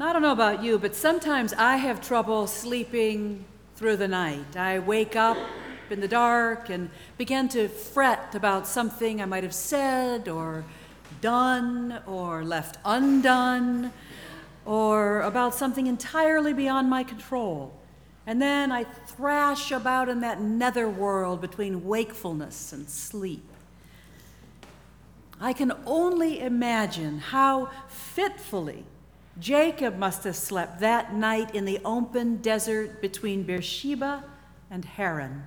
I don't know about you, but sometimes I have trouble sleeping through the night. I wake up in the dark and begin to fret about something I might have said or done or left undone or about something entirely beyond my control. And then I thrash about in that netherworld between wakefulness and sleep. I can only imagine how fitfully Jacob must have slept that night in the open desert between Beersheba and Haran.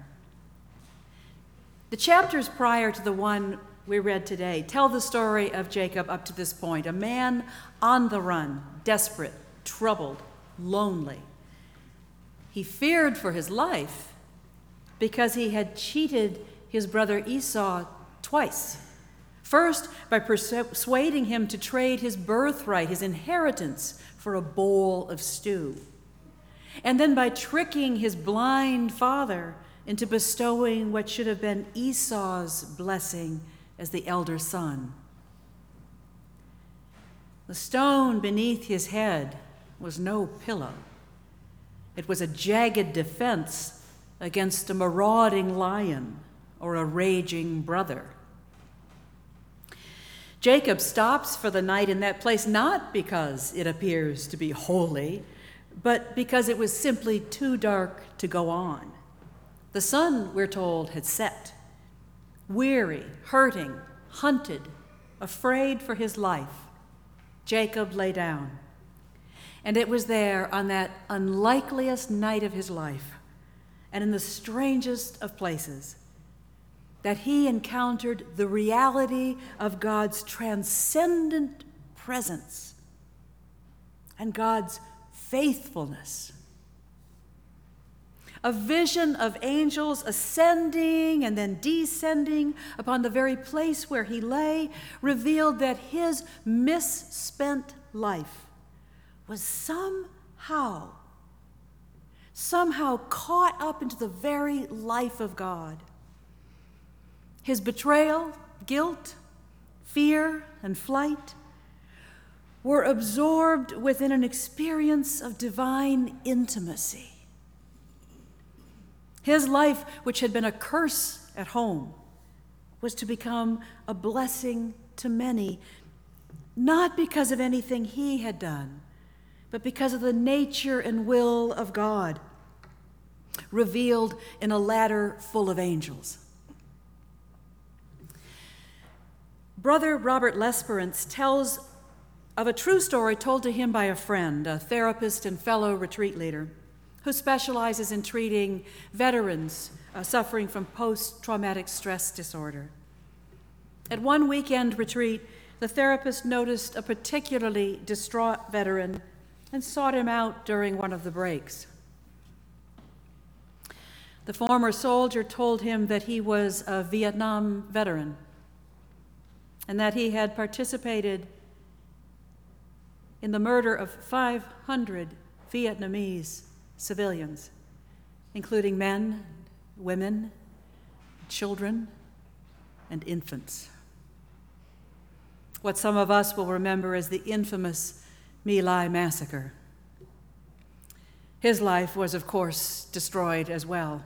The chapters prior to the one we read today tell the story of Jacob up to this point a man on the run, desperate, troubled, lonely. He feared for his life because he had cheated his brother Esau twice. First, by persuading him to trade his birthright, his inheritance, for a bowl of stew. And then by tricking his blind father into bestowing what should have been Esau's blessing as the elder son. The stone beneath his head was no pillow, it was a jagged defense against a marauding lion or a raging brother. Jacob stops for the night in that place not because it appears to be holy, but because it was simply too dark to go on. The sun, we're told, had set. Weary, hurting, hunted, afraid for his life, Jacob lay down. And it was there on that unlikeliest night of his life, and in the strangest of places, that he encountered the reality of God's transcendent presence and God's faithfulness. A vision of angels ascending and then descending upon the very place where he lay revealed that his misspent life was somehow, somehow caught up into the very life of God. His betrayal, guilt, fear, and flight were absorbed within an experience of divine intimacy. His life, which had been a curse at home, was to become a blessing to many, not because of anything he had done, but because of the nature and will of God, revealed in a ladder full of angels. Brother Robert Lesperance tells of a true story told to him by a friend, a therapist and fellow retreat leader, who specializes in treating veterans uh, suffering from post traumatic stress disorder. At one weekend retreat, the therapist noticed a particularly distraught veteran and sought him out during one of the breaks. The former soldier told him that he was a Vietnam veteran and that he had participated in the murder of 500 Vietnamese civilians, including men, women, children, and infants. What some of us will remember as the infamous My Lai massacre. His life was, of course, destroyed as well,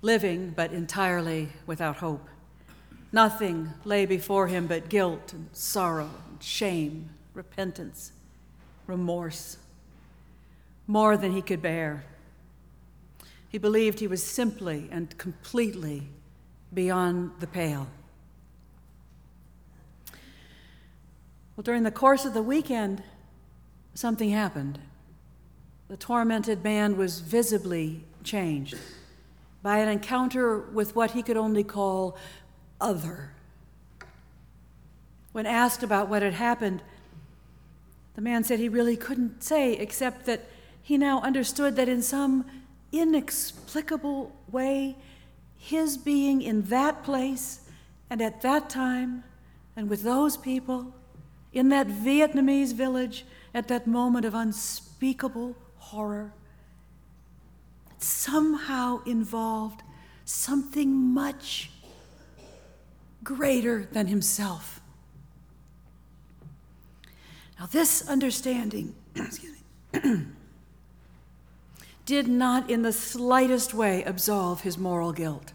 living but entirely without hope. Nothing lay before him but guilt and sorrow and shame, repentance, remorse, more than he could bear. He believed he was simply and completely beyond the pale. Well, during the course of the weekend, something happened. The tormented man was visibly changed by an encounter with what he could only call other. When asked about what had happened, the man said he really couldn't say, except that he now understood that in some inexplicable way, his being in that place and at that time and with those people, in that Vietnamese village, at that moment of unspeakable horror, somehow involved something much greater than himself. Now, this understanding, me, did not in the slightest way absolve his moral guilt.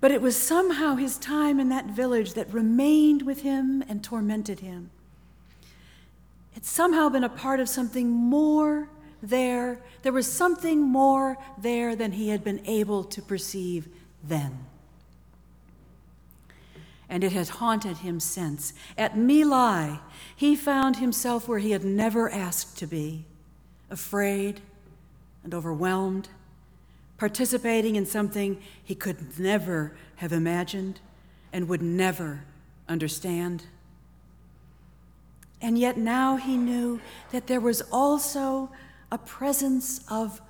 But it was somehow his time in that village that remained with him and tormented him. It's somehow been a part of something more there. There was something more there than he had been able to perceive then. And it has haunted him since. At My Lai, he found himself where he had never asked to be afraid and overwhelmed participating in something he could never have imagined and would never understand. And yet now he knew that there was also a presence of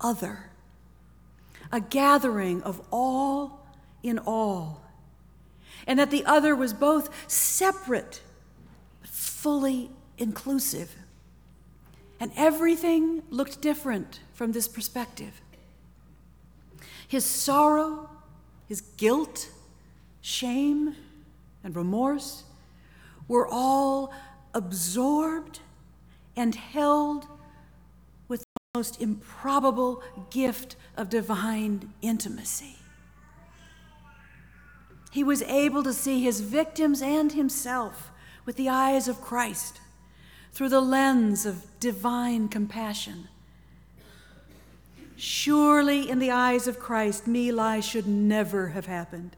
other, a gathering of all in all, and that the other was both separate but fully inclusive. And everything looked different from this perspective. His sorrow, his guilt, shame, and remorse were all absorbed and held with the most improbable gift of divine intimacy. He was able to see his victims and himself with the eyes of Christ through the lens of divine compassion. Surely, in the eyes of Christ, My Lai should never have happened,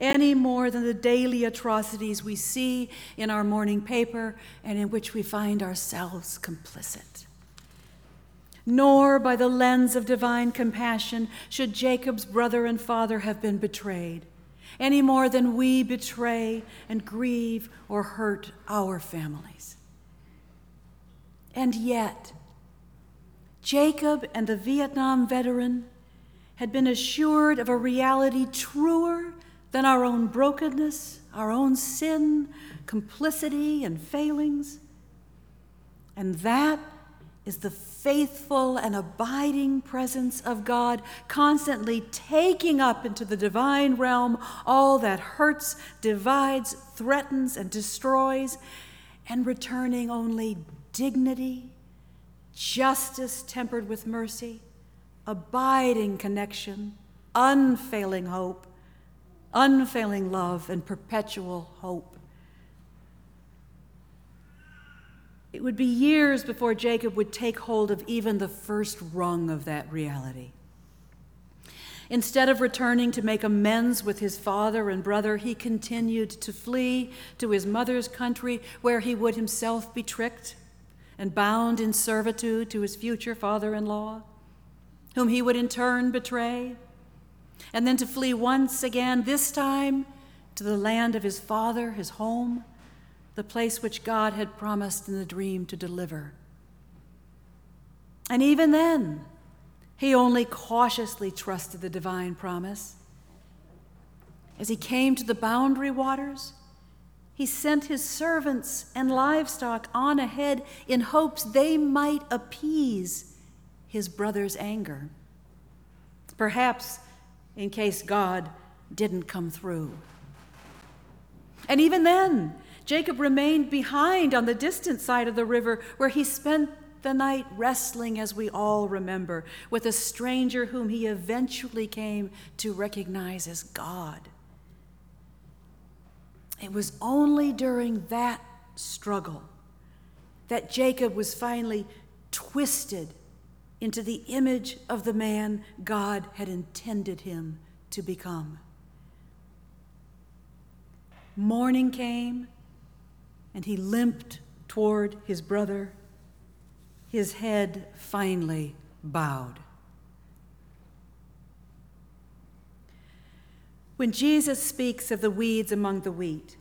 any more than the daily atrocities we see in our morning paper and in which we find ourselves complicit. Nor by the lens of divine compassion should Jacob's brother and father have been betrayed, any more than we betray and grieve or hurt our families. And yet, Jacob and the Vietnam veteran had been assured of a reality truer than our own brokenness, our own sin, complicity, and failings. And that is the faithful and abiding presence of God, constantly taking up into the divine realm all that hurts, divides, threatens, and destroys, and returning only dignity justice tempered with mercy, abiding connection, unfailing hope, unfailing love, and perpetual hope. It would be years before Jacob would take hold of even the first rung of that reality. Instead of returning to make amends with his father and brother, he continued to flee to his mother's country where he would himself be tricked and bound in servitude to his future father in law, whom he would in turn betray, and then to flee once again, this time to the land of his father, his home, the place which God had promised in the dream to deliver. And even then, he only cautiously trusted the divine promise. As he came to the boundary waters, he sent his servants and livestock on ahead in hopes they might appease his brother's anger. Perhaps in case God didn't come through. And even then, Jacob remained behind on the distant side of the river where he spent the night wrestling, as we all remember, with a stranger whom he eventually came to recognize as God. It was only during that struggle that Jacob was finally twisted into the image of the man God had intended him to become. Morning came, and he limped toward his brother, his head finally bowed. When Jesus speaks of the weeds among the wheat,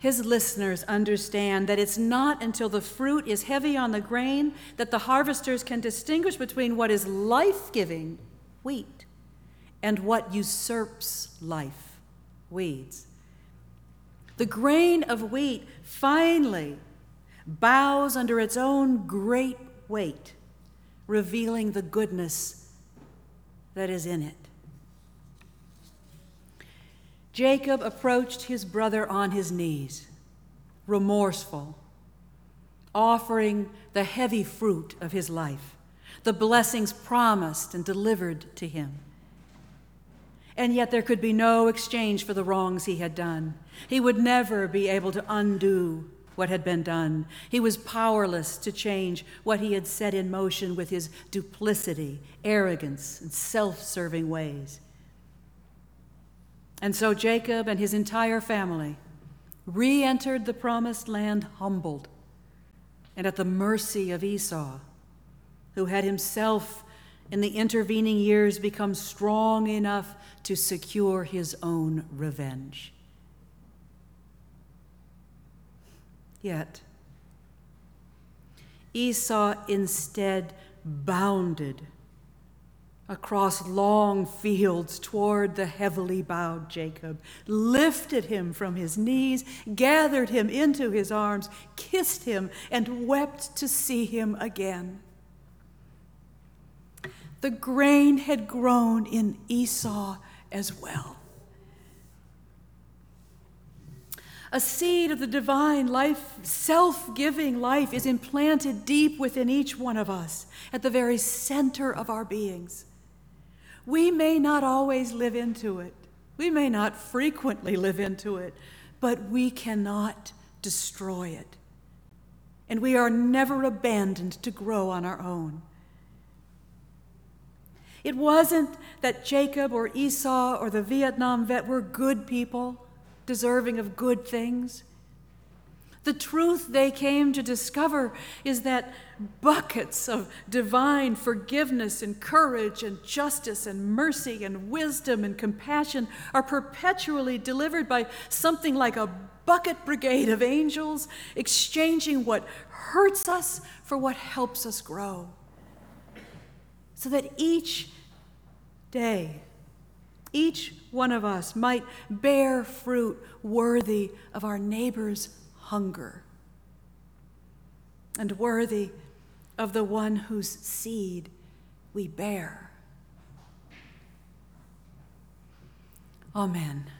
his listeners understand that it's not until the fruit is heavy on the grain that the harvesters can distinguish between what is life giving, wheat, and what usurps life, weeds. The grain of wheat finally bows under its own great weight, revealing the goodness that is in it. Jacob approached his brother on his knees. remorseful, offering the heavy fruit of his life, the blessings promised and delivered to him. And yet there could be no exchange for the wrongs he had done. He would never be able to undo what had been done. He was powerless to change what he had set in motion with his duplicity, arrogance, and self serving ways. And so Jacob and his entire family re entered the promised land humbled and at the mercy of Esau, who had himself in the intervening years become strong enough to secure his own revenge. Yet, Esau instead bounded across long fields toward the heavily bowed Jacob, lifted him from his knees, gathered him into his arms, kissed him, and wept to see him again. The grain had grown in Esau as well. A seed of the divine life, self giving life, is implanted deep within each one of us, at the very center of our beings. We may not always live into it, we may not frequently live into it, but we cannot destroy it. And we are never abandoned to grow on our own. It wasn't that Jacob or Esau or the Vietnam vet were good people, deserving of good things. The truth they came to discover is that buckets of divine forgiveness and courage and justice and mercy and wisdom and compassion are perpetually delivered by something like a bucket brigade of angels exchanging what hurts us for what helps us grow. So that each day, each one of us might bear fruit worthy of our neighbor's hunger and worthy of the one whose seed we bear. Amen.